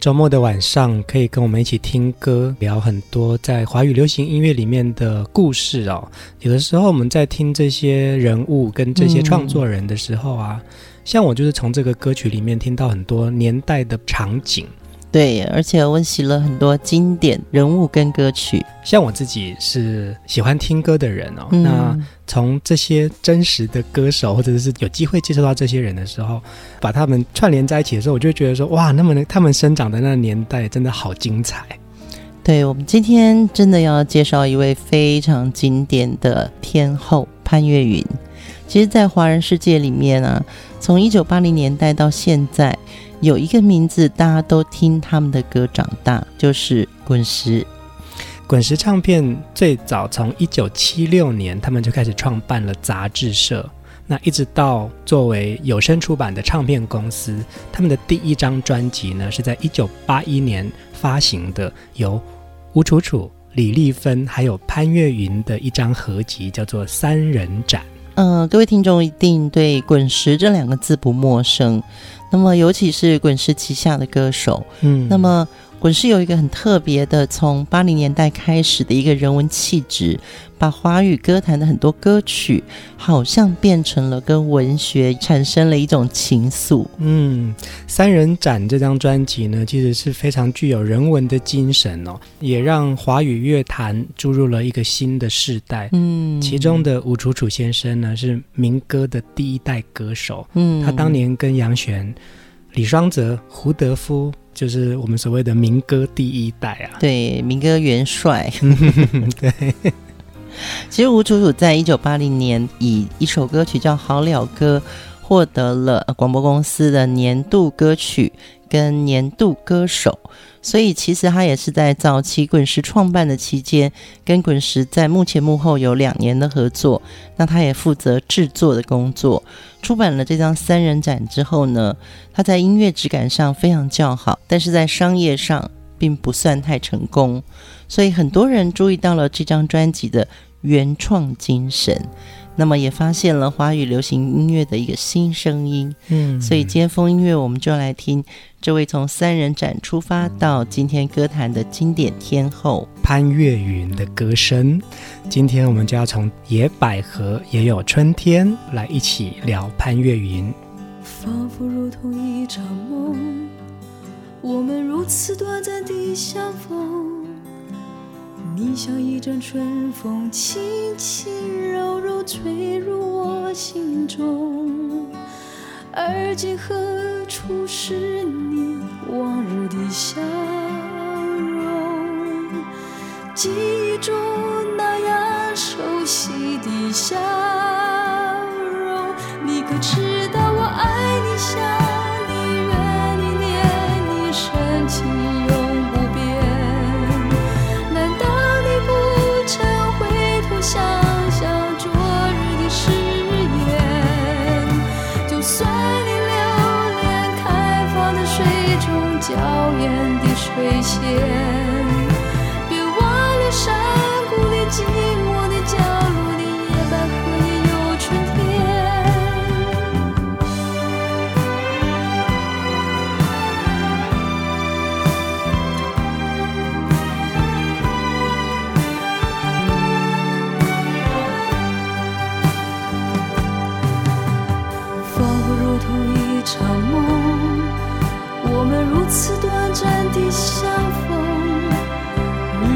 周末的晚上，可以跟我们一起听歌，聊很多在华语流行音乐里面的故事哦。有的时候我们在听这些人物跟这些创作人的时候啊，像我就是从这个歌曲里面听到很多年代的场景。对，而且温习了很多经典人物跟歌曲。像我自己是喜欢听歌的人哦，嗯、那从这些真实的歌手，或者是有机会接触到这些人的时候，把他们串联在一起的时候，我就觉得说，哇，那么他们生长的那个年代真的好精彩。对，我们今天真的要介绍一位非常经典的天后潘越云。其实，在华人世界里面啊，从一九八零年代到现在。有一个名字，大家都听他们的歌长大，就是滚石。滚石唱片最早从一九七六年，他们就开始创办了杂志社。那一直到作为有声出版的唱片公司，他们的第一张专辑呢，是在一九八一年发行的，由吴楚楚、李丽芬还有潘越云的一张合集，叫做《三人展》。嗯、呃，各位听众一定对“滚石”这两个字不陌生。那么，尤其是滚石旗下的歌手，嗯，那么滚石有一个很特别的，从八零年代开始的一个人文气质，把华语歌坛的很多歌曲，好像变成了跟文学产生了一种情愫。嗯，三人展这张专辑呢，其实是非常具有人文的精神哦，也让华语乐坛注入了一个新的世代。嗯，其中的吴楚楚先生呢，是民歌的第一代歌手。嗯，他当年跟杨弦。李双泽、胡德夫，就是我们所谓的民歌第一代啊。对，民歌元帅。对，其实吴楚楚在一九八零年以一首歌曲叫《好了歌》，获得了广播公司的年度歌曲跟年度歌手。所以其实他也是在早期滚石创办的期间，跟滚石在幕前幕后有两年的合作。那他也负责制作的工作。出版了这张三人展之后呢，他在音乐质感上非常较好，但是在商业上并不算太成功。所以很多人注意到了这张专辑的原创精神。那么也发现了华语流行音乐的一个新声音，嗯，所以今天风音乐我们就来听这位从三人展出发到今天歌坛的经典天后潘越云的歌声。今天我们就要从野百合也有春天来一起聊潘越云。仿佛如同一场梦，我们如此短暂的相逢。你像一阵春风，轻轻柔柔吹入我心中。而今何处是你往日的笑容？记忆中那样熟悉的笑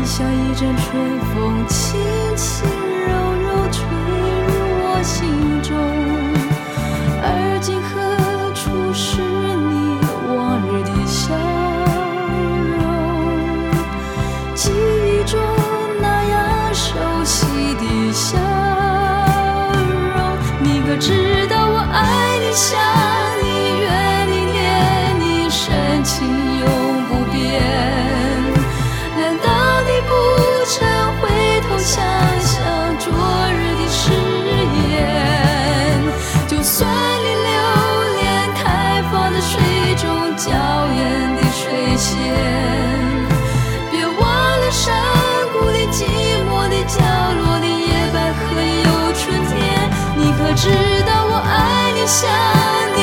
你像一阵春风轻轻柔柔吹入我心中。而今何处是你往日的笑容？记忆中那样熟悉的笑容你可知道我爱你想爱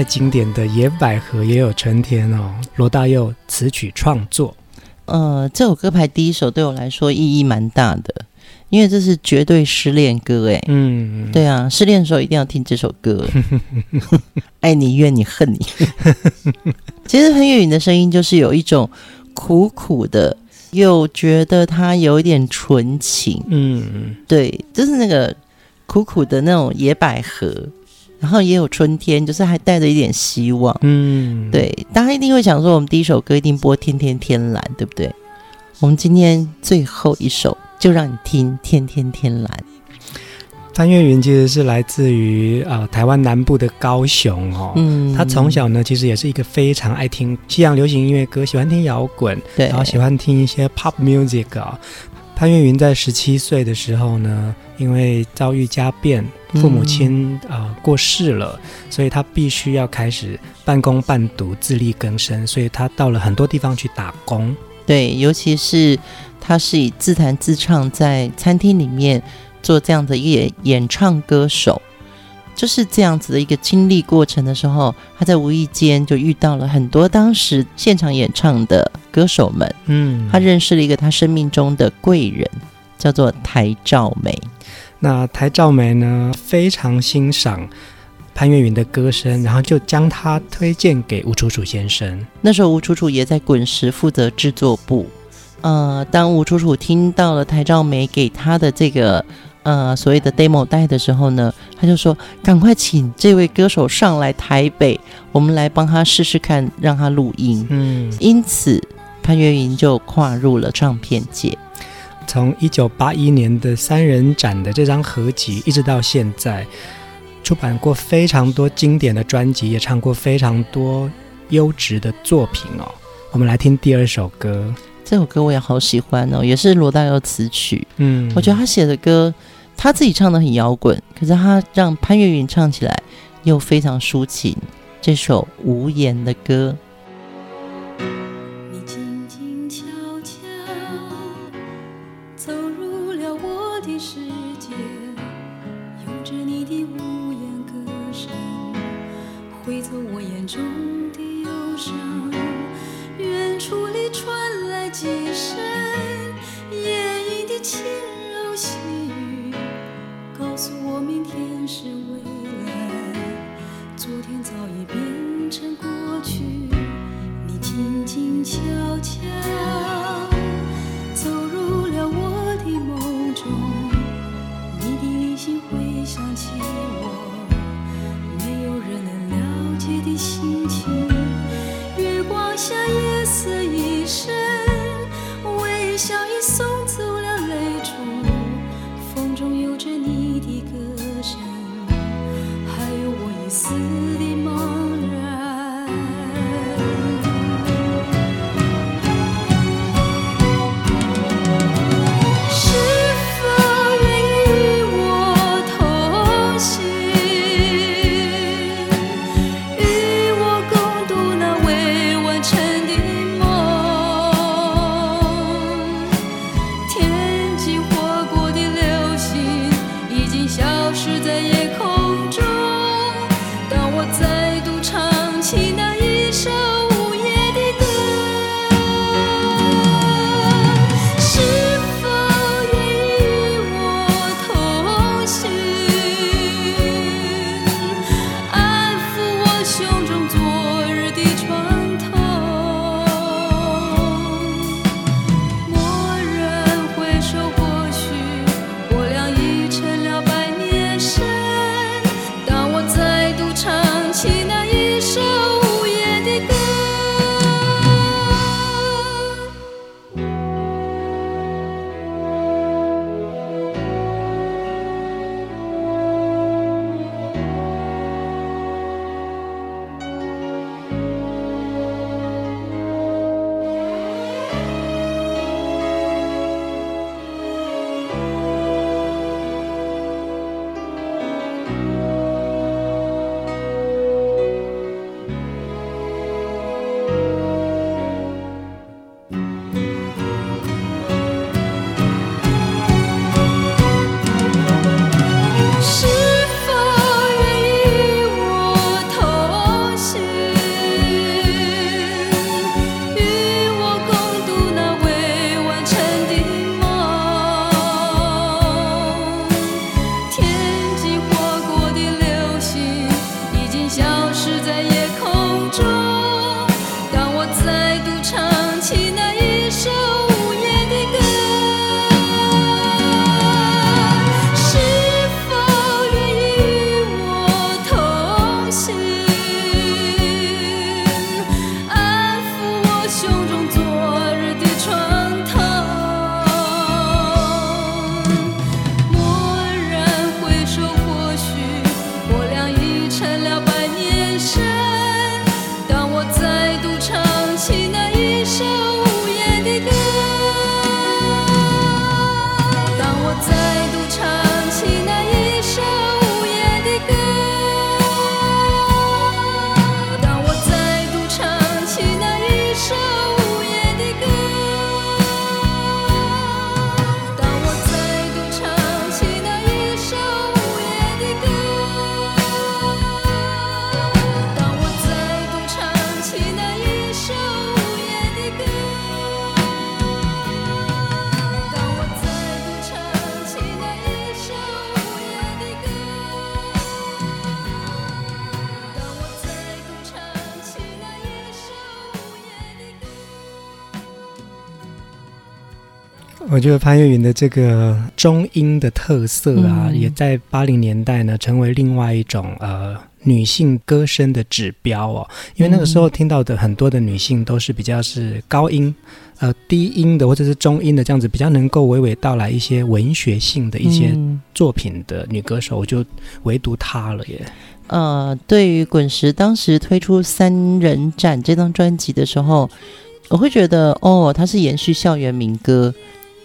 太经典的《野百合也有春天》哦，罗大佑词曲创作。呃，这首歌排第一首对我来说意义蛮大的，因为这是绝对失恋歌哎。嗯，对啊，失恋的时候一定要听这首歌。爱你怨你恨你。其实潘越云的声音就是有一种苦苦的，又觉得他有一点纯情。嗯，对，就是那个苦苦的那种野百合。然后也有春天，就是还带着一点希望。嗯，对，大家一定会想说，我们第一首歌一定播《天天天蓝》，对不对？我们今天最后一首就让你听《天天天蓝》。潘越云其实是来自于啊、呃、台湾南部的高雄哦。嗯，他从小呢其实也是一个非常爱听西洋流行音乐歌，喜欢听摇滚，对，然后喜欢听一些 pop music 啊、哦。潘越云在十七岁的时候呢，因为遭遇家变，父母亲啊、呃、过世了，所以他必须要开始半工半读，自力更生。所以他到了很多地方去打工。对，尤其是他是以自弹自唱在餐厅里面做这样的一个演唱歌手。就是这样子的一个经历过程的时候，他在无意间就遇到了很多当时现场演唱的歌手们。嗯，他认识了一个他生命中的贵人，叫做台照梅。那台照梅呢，非常欣赏潘越云的歌声，然后就将他推荐给吴楚楚先生。那时候吴楚楚也在滚石负责制作部。呃，当吴楚楚听到了台照梅给他的这个。呃，所谓的 demo 带的时候呢，他就说：“赶快请这位歌手上来台北，我们来帮他试试看，让他录音。”嗯，因此潘越云就跨入了唱片界。从一九八一年的三人展的这张合集，一直到现在，出版过非常多经典的专辑，也唱过非常多优质的作品哦。我们来听第二首歌。这首歌我也好喜欢哦，也是罗大佑词曲。嗯，我觉得他写的歌，他自己唱的很摇滚，可是他让潘越云唱起来又非常抒情。这首无言的歌。我觉得潘越云的这个中音的特色啊，嗯、也在八零年代呢，成为另外一种呃女性歌声的指标哦。因为那个时候听到的很多的女性都是比较是高音、呃低音的或者是中音的这样子，比较能够娓娓道来一些文学性的一些作品的女歌手，我就唯独她了耶。呃，对于滚石当时推出《三人展》这张专辑的时候，我会觉得哦，它是延续校园民歌。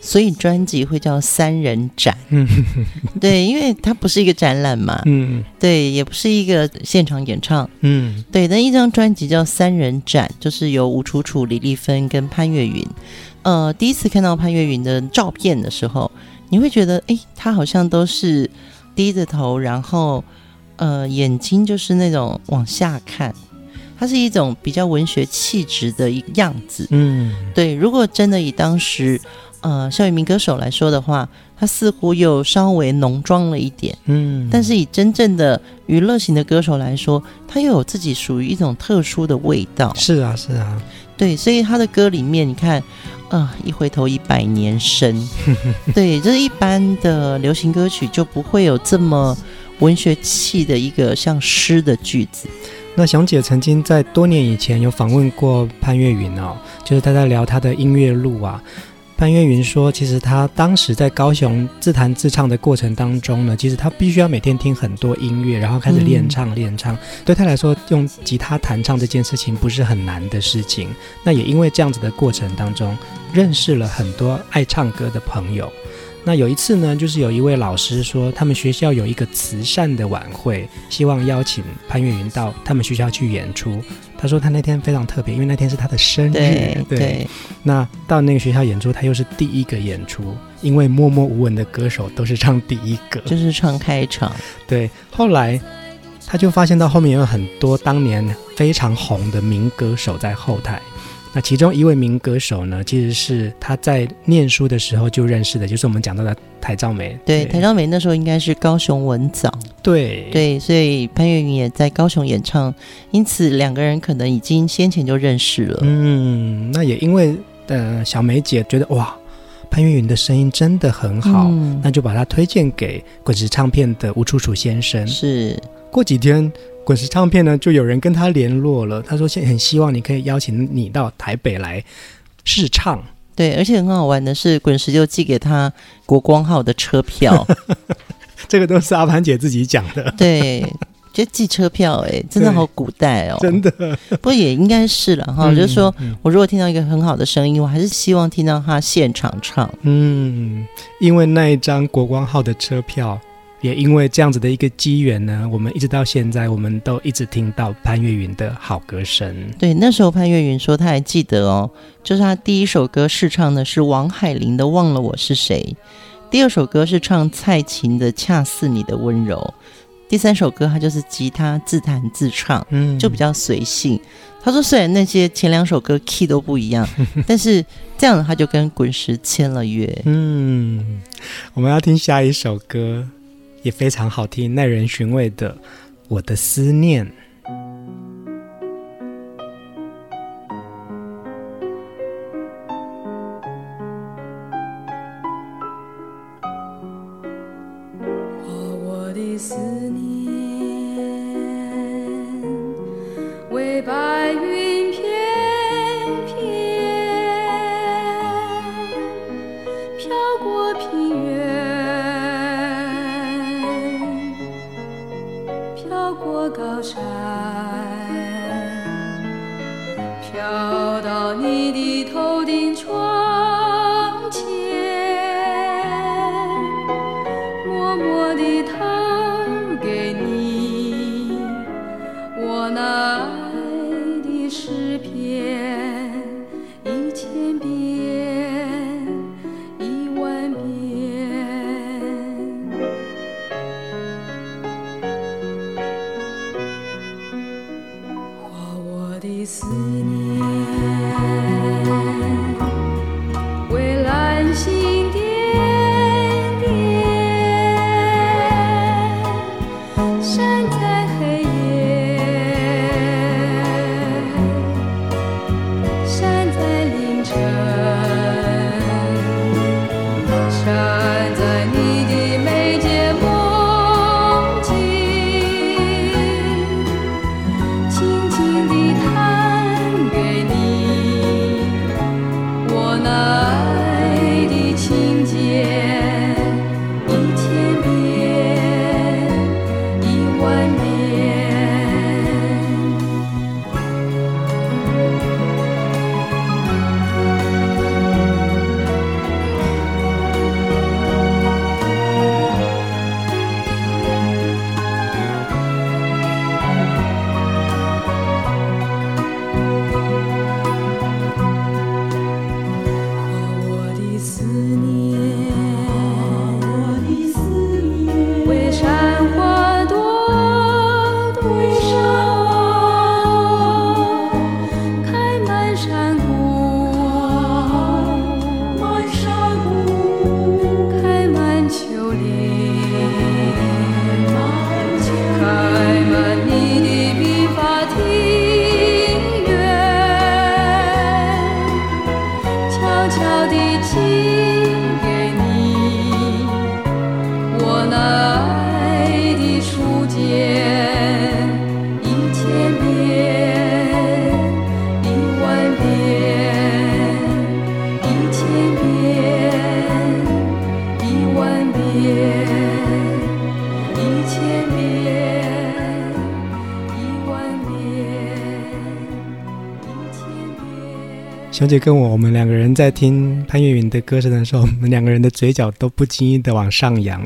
所以专辑会叫三人展，嗯，对，因为它不是一个展览嘛，嗯，对，也不是一个现场演唱，嗯，对，那一张专辑叫三人展，就是由吴楚楚、李丽芬跟潘越云。呃，第一次看到潘越云的照片的时候，你会觉得，哎，他好像都是低着头，然后呃，眼睛就是那种往下看，它是一种比较文学气质的一个样子，嗯，对。如果真的以当时。呃，校园民歌手来说的话，他似乎又稍微浓妆了一点，嗯，但是以真正的娱乐型的歌手来说，他又有自己属于一种特殊的味道。是啊，是啊，对，所以他的歌里面，你看，呃，一回头一百年生，对，这、就是一般的流行歌曲就不会有这么文学气的一个像诗的句子。那熊姐曾经在多年以前有访问过潘越云哦，就是他在聊他的音乐路啊。潘越云说：“其实他当时在高雄自弹自唱的过程当中呢，其实他必须要每天听很多音乐，然后开始练唱练唱。对他来说，用吉他弹唱这件事情不是很难的事情。那也因为这样子的过程当中，认识了很多爱唱歌的朋友。”那有一次呢，就是有一位老师说，他们学校有一个慈善的晚会，希望邀请潘越云到他们学校去演出。他说他那天非常特别，因为那天是他的生日。对。那到那个学校演出，他又是第一个演出，因为默默无闻的歌手都是唱第一个，就是唱开场。对。后来他就发现到后面有很多当年非常红的名歌手在后台。那其中一位民歌手呢，其实是他在念书的时候就认识的，就是我们讲到的台照美。对，台照美那时候应该是高雄文藻。对对，所以潘越云也在高雄演唱，因此两个人可能已经先前就认识了。嗯，那也因为呃小梅姐觉得哇，潘越云的声音真的很好，嗯、那就把他推荐给滚石唱片的吴楚楚先生。是，过几天。滚石唱片呢，就有人跟他联络了。他说：“现很希望你可以邀请你到台北来试唱。”对，而且很好玩的是，滚石就寄给他国光号的车票。这个都是阿潘姐自己讲的。对，就寄车票，哎，真的好古代哦，真的。不过也应该是了哈，嗯、就是说我如果听到一个很好的声音，我还是希望听到他现场唱。嗯，因为那一张国光号的车票。也因为这样子的一个机缘呢，我们一直到现在，我们都一直听到潘越云的好歌声。对，那时候潘越云说他还记得哦，就是他第一首歌试唱的是王海玲的《忘了我是谁》，第二首歌是唱蔡琴的《恰似你的温柔》，第三首歌他就是吉他自弹自唱，嗯，就比较随性。他说虽然那些前两首歌 key 都不一样，但是这样他就跟滚石签了约。嗯，我们要听下一首歌。也非常好听，耐人寻味的《我的思念》。飘到你的头熊姐跟我，我们两个人在听潘越云的歌声的时候，我们两个人的嘴角都不经意的往上扬。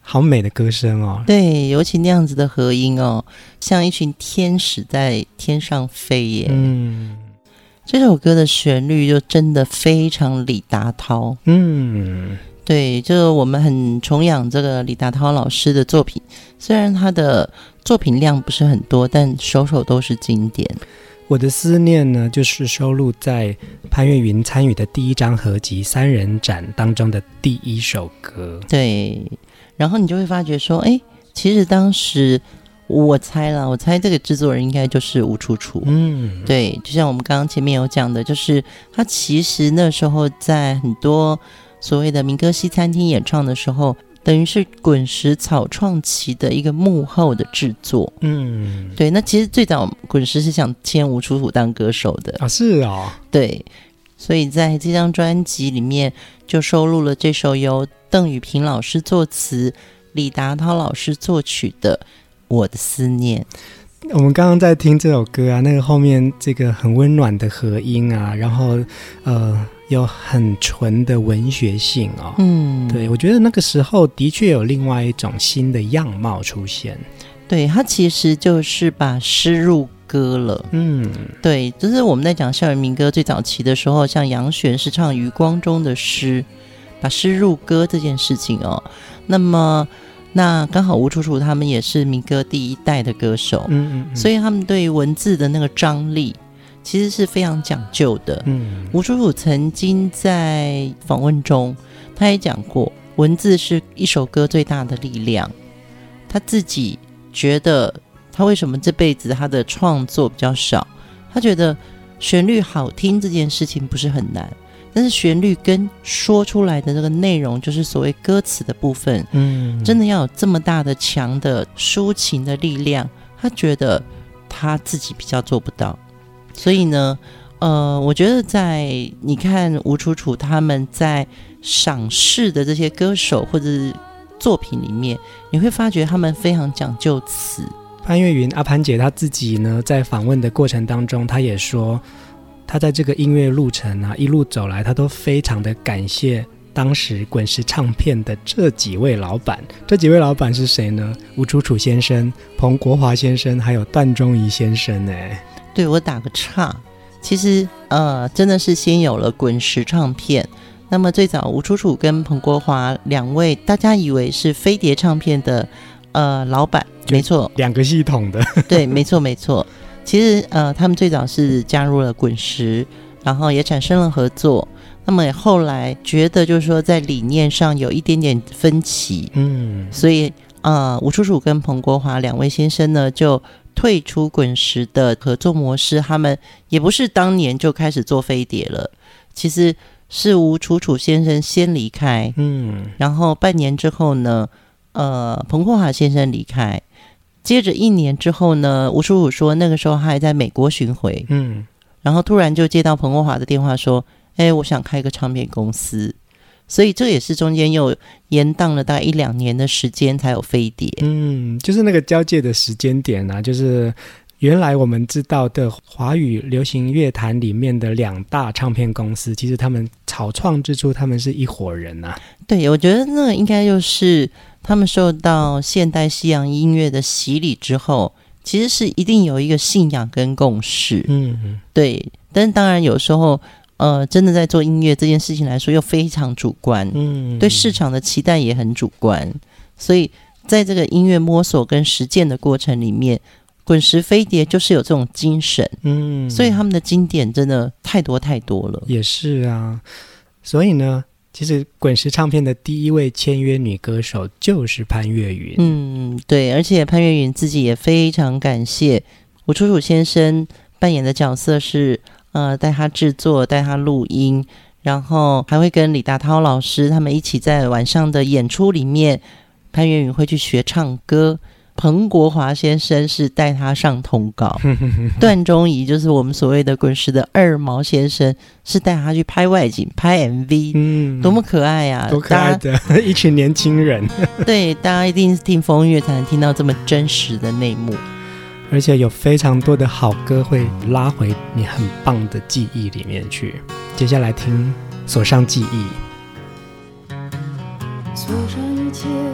好美的歌声哦！对，尤其那样子的和音哦，像一群天使在天上飞耶。嗯，这首歌的旋律就真的非常李达涛。嗯，对，就我们很崇仰这个李达涛老师的作品，虽然他的作品量不是很多，但首首都是经典。我的思念呢，就是收录在潘越云参与的第一张合集《三人展》当中的第一首歌。对。然后你就会发觉说，哎，其实当时我猜了，我猜这个制作人应该就是吴楚楚。嗯，对，就像我们刚刚前面有讲的，就是他其实那时候在很多所谓的民歌西餐厅演唱的时候，等于是滚石草创期的一个幕后的制作。嗯，对，那其实最早滚石是想签吴楚楚当歌手的啊，是哦，对，所以在这张专辑里面就收录了这首由。邓雨萍老师作词，李达涛老师作曲的《我的思念》。我们刚刚在听这首歌啊，那个后面这个很温暖的和音啊，然后呃，有很纯的文学性哦。嗯，对，我觉得那个时候的确有另外一种新的样貌出现。对，它其实就是把诗入歌了。嗯，对，就是我们在讲校园民歌最早期的时候，像杨璇是唱余光中的诗。把诗入歌这件事情哦，那么那刚好吴楚楚他们也是民歌第一代的歌手，嗯嗯，嗯，所以他们对文字的那个张力其实是非常讲究的。嗯，吴楚楚曾经在访问中，他也讲过，文字是一首歌最大的力量。他自己觉得，他为什么这辈子他的创作比较少？他觉得旋律好听这件事情不是很难。但是旋律跟说出来的这个内容，就是所谓歌词的部分，嗯，真的要有这么大的强的抒情的力量，他觉得他自己比较做不到。所以呢，呃，我觉得在你看吴楚楚他们在赏识的这些歌手或者是作品里面，你会发觉他们非常讲究词。潘越云阿潘姐她自己呢，在访问的过程当中，她也说。他在这个音乐路程啊，一路走来，他都非常的感谢当时滚石唱片的这几位老板。这几位老板是谁呢？吴楚楚先生、彭国华先生，还有段中仪先生。哎，对，我打个岔，其实呃，真的是先有了滚石唱片。那么最早，吴楚楚跟彭国华两位，大家以为是飞碟唱片的呃老板，没错，两个系统的，对，没错，没错。其实，呃，他们最早是加入了滚石，然后也产生了合作。那么后来觉得，就是说在理念上有一点点分歧，嗯，所以，呃，吴楚楚跟彭国华两位先生呢，就退出滚石的合作模式。他们也不是当年就开始做飞碟了，其实是吴楚楚先生先离开，嗯，然后半年之后呢，呃，彭国华先生离开。接着一年之后呢，吴叔叔说那个时候他还在美国巡回，嗯，然后突然就接到彭国华的电话说，哎，我想开一个唱片公司，所以这也是中间又延宕了大概一两年的时间才有飞碟，嗯，就是那个交界的时间点啊，就是原来我们知道的华语流行乐坛里面的两大唱片公司，其实他们草创之初他们是一伙人啊，对，我觉得那个应该就是。他们受到现代西洋音乐的洗礼之后，其实是一定有一个信仰跟共识，嗯，对。但是当然有时候，呃，真的在做音乐这件事情来说，又非常主观，嗯，对市场的期待也很主观。所以在这个音乐摸索跟实践的过程里面，滚石飞碟就是有这种精神，嗯，所以他们的经典真的太多太多了。也是啊，所以呢。其实滚石唱片的第一位签约女歌手就是潘越云。嗯，对，而且潘越云自己也非常感谢吴楚楚先生扮演的角色是呃带他制作、带他录音，然后还会跟李达涛老师他们一起在晚上的演出里面，潘越云会去学唱歌。彭国华先生是带他上通告，段忠仪就是我们所谓的滚石的二毛先生，是带他去拍外景、拍 MV，嗯，多么可爱呀、啊！多可爱的 一群年轻人。对，大家一定是听风月才能听到这么真实的内幕。而且有非常多的好歌会拉回你很棒的记忆里面去。接下来听《锁上记忆》。锁上一切记忆，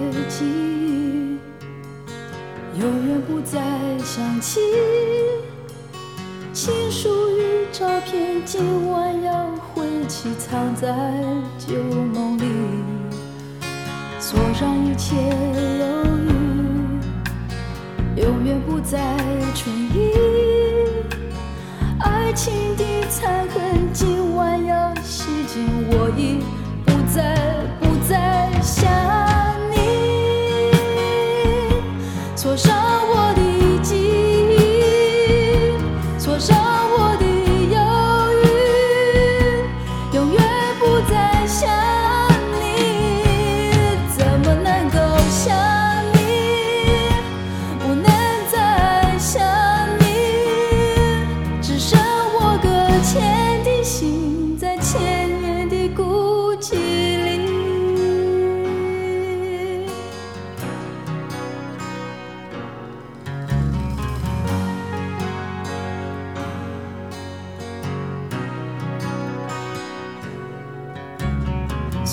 永远不再想起。情书与照片，今晚要回去藏在旧梦里。锁上一切犹豫，永远不再存疑。爱情的残痕，今晚要洗净。我已不再不再想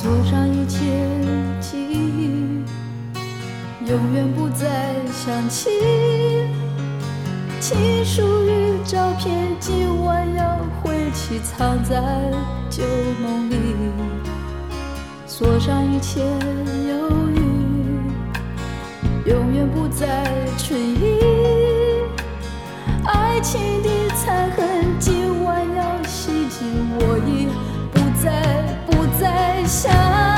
锁上一切记忆，永远不再想起。情书与照片，今晚要回去藏在旧梦里。锁上一切忧郁，永远不再春意。爱情的残痕，今晚要洗净，我已不再。想。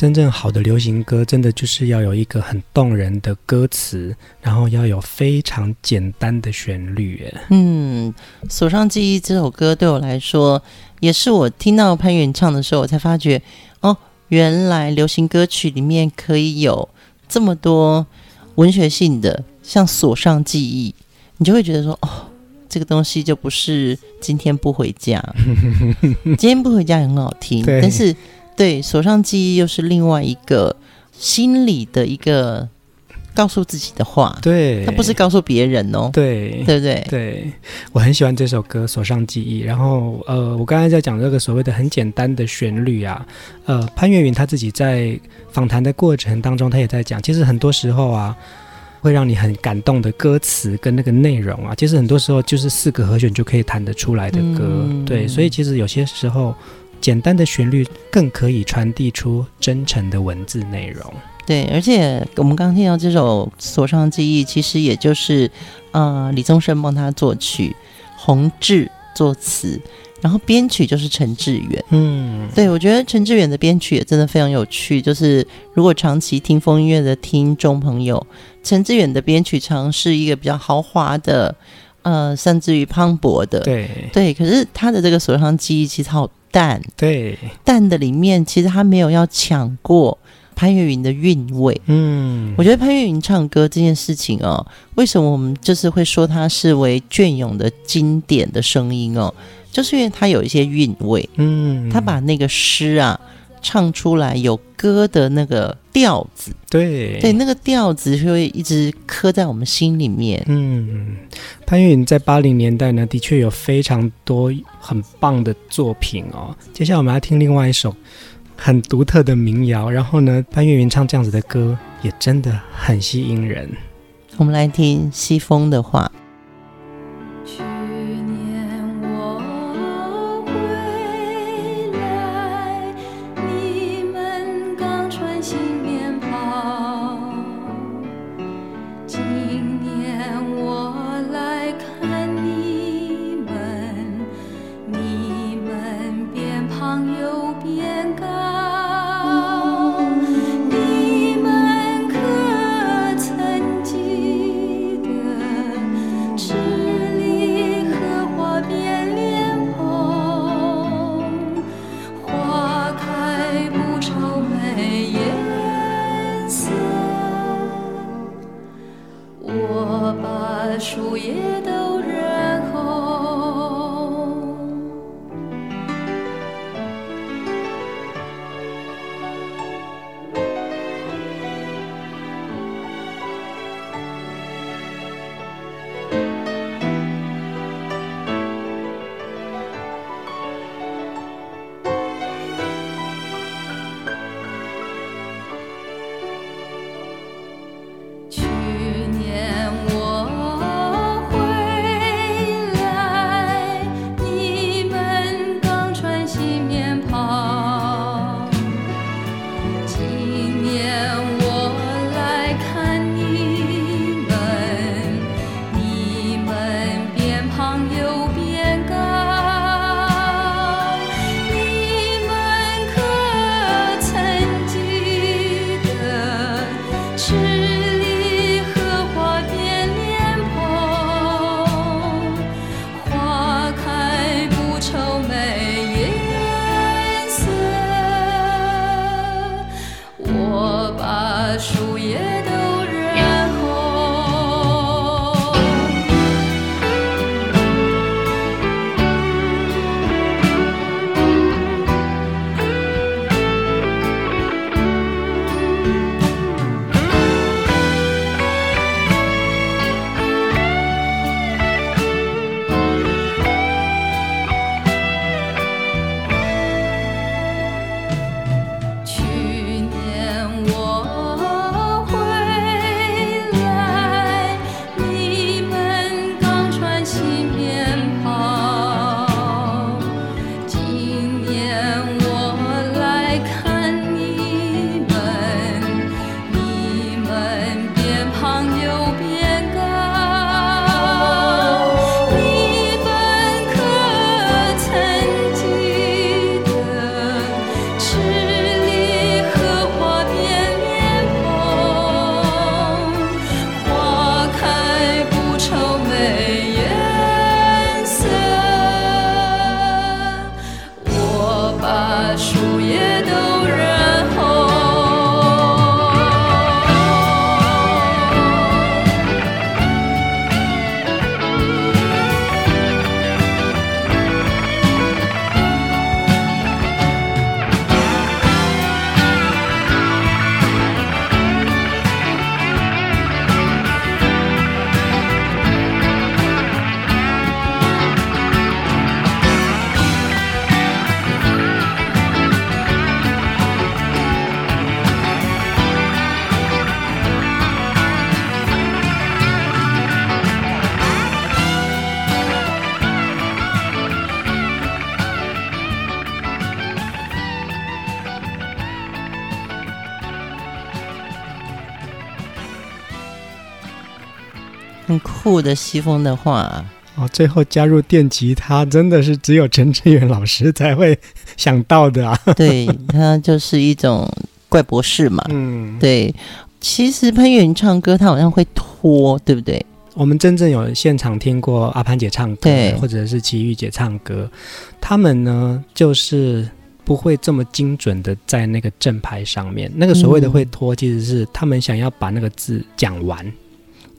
真正好的流行歌，真的就是要有一个很动人的歌词，然后要有非常简单的旋律。嗯，《锁上记忆》这首歌对我来说，也是我听到潘越云唱的时候，我才发觉，哦，原来流行歌曲里面可以有这么多文学性的，像《锁上记忆》，你就会觉得说，哦，这个东西就不是今天不回家，今天不回家也很好听，但是。对，锁上记忆又是另外一个心理的一个告诉自己的话。对，他不是告诉别人哦。对，对不对？对，我很喜欢这首歌《锁上记忆》。然后，呃，我刚才在讲这个所谓的很简单的旋律啊，呃，潘越云他自己在访谈的过程当中，他也在讲，其实很多时候啊，会让你很感动的歌词跟那个内容啊，其实很多时候就是四个和弦就可以弹得出来的歌。嗯、对，所以其实有些时候。简单的旋律更可以传递出真诚的文字内容。对，而且我们刚刚听到这首《锁上记忆》，其实也就是，呃，李宗盛帮他作曲，洪志作词，然后编曲就是陈致远。嗯，对，我觉得陈致远的编曲也真的非常有趣。就是如果长期听风音乐的听众朋友，陈致远的编曲常是一个比较豪华的，呃，甚至于磅礴的。对对，可是他的这个《锁上记忆》其实好。淡，对，淡的里面其实他没有要抢过潘越云的韵味。嗯，我觉得潘越云唱歌这件事情哦，为什么我们就是会说他是为隽永的经典的声音哦？就是因为他有一些韵味。嗯，他把那个诗啊。唱出来有歌的那个调子，对对，那个调子就会一直刻在我们心里面。嗯，潘越云在八零年代呢，的确有非常多很棒的作品哦。接下来我们来听另外一首很独特的民谣，然后呢，潘越云唱这样子的歌也真的很吸引人。我们来听西风的话。酷的西风的话哦，最后加入电吉他，真的是只有陈志远老师才会想到的啊。对，他就是一种怪博士嘛。嗯，对。其实潘越云唱歌，他好像会拖，对不对？我们真正有现场听过阿潘姐唱歌，或者是齐豫姐唱歌，他们呢就是。不会这么精准的在那个正拍上面。那个所谓的会拖，其实是他们想要把那个字讲完。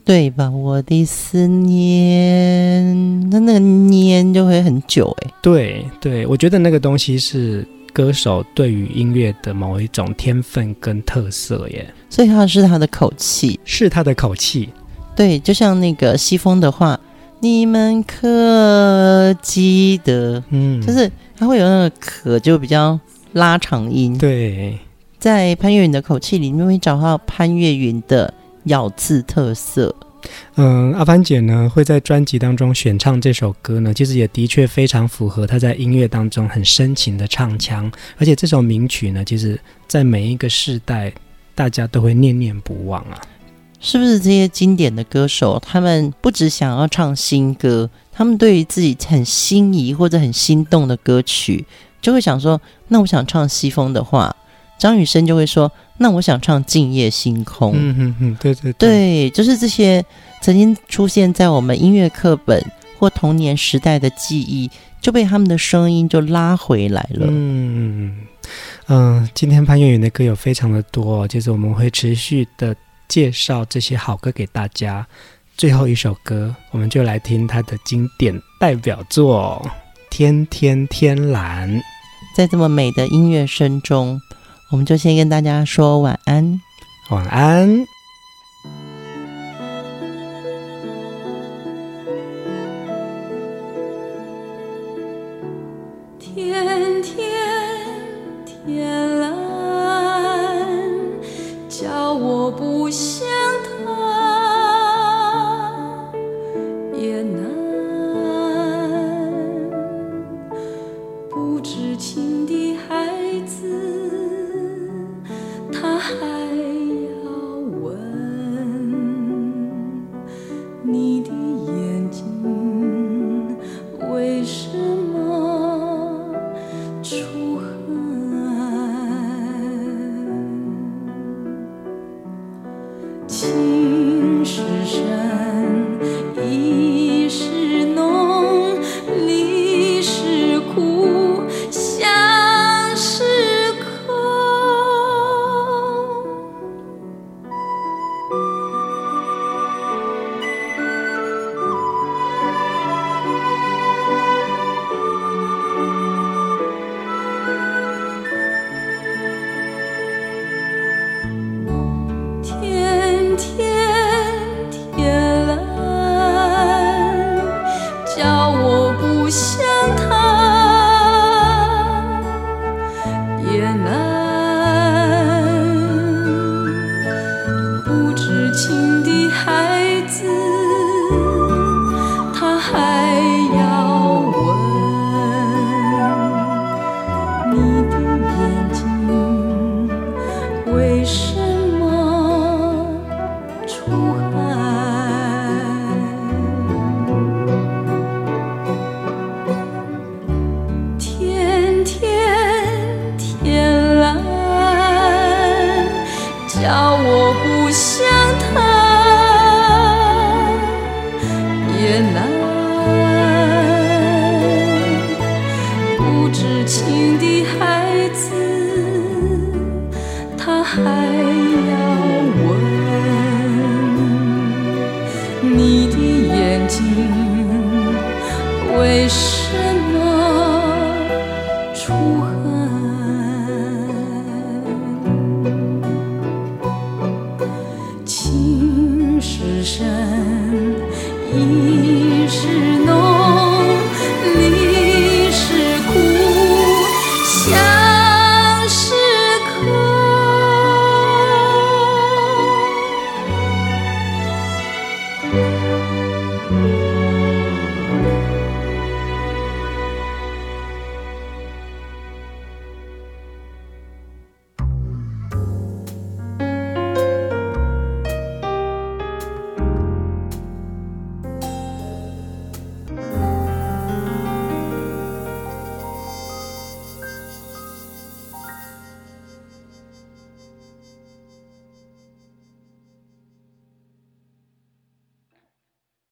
对吧？我的思念，那那个念就会很久哎。对对，我觉得那个东西是歌手对于音乐的某一种天分跟特色耶。所以他是他的口气，是他的口气。对，就像那个西风的话，你们可记得？嗯，就是他会有那个可，就比较拉长音。对，在潘越云的口气里面会找到潘越云的。咬字特色，嗯，阿帆姐呢会在专辑当中选唱这首歌呢，其实也的确非常符合她在音乐当中很深情的唱腔，而且这首名曲呢，其实在每一个世代大家都会念念不忘啊。是不是这些经典的歌手，他们不只想要唱新歌，他们对于自己很心仪或者很心动的歌曲，就会想说，那我想唱西风的话。张雨生就会说：“那我想唱《静夜星空》。”嗯嗯嗯，对对对，对，就是这些曾经出现在我们音乐课本或童年时代的记忆，就被他们的声音就拉回来了。嗯嗯，今天潘越云的歌有非常的多，就是我们会持续的介绍这些好歌给大家。最后一首歌，我们就来听他的经典代表作《天天天蓝》。在这么美的音乐声中。我们就先跟大家说晚安，晚安。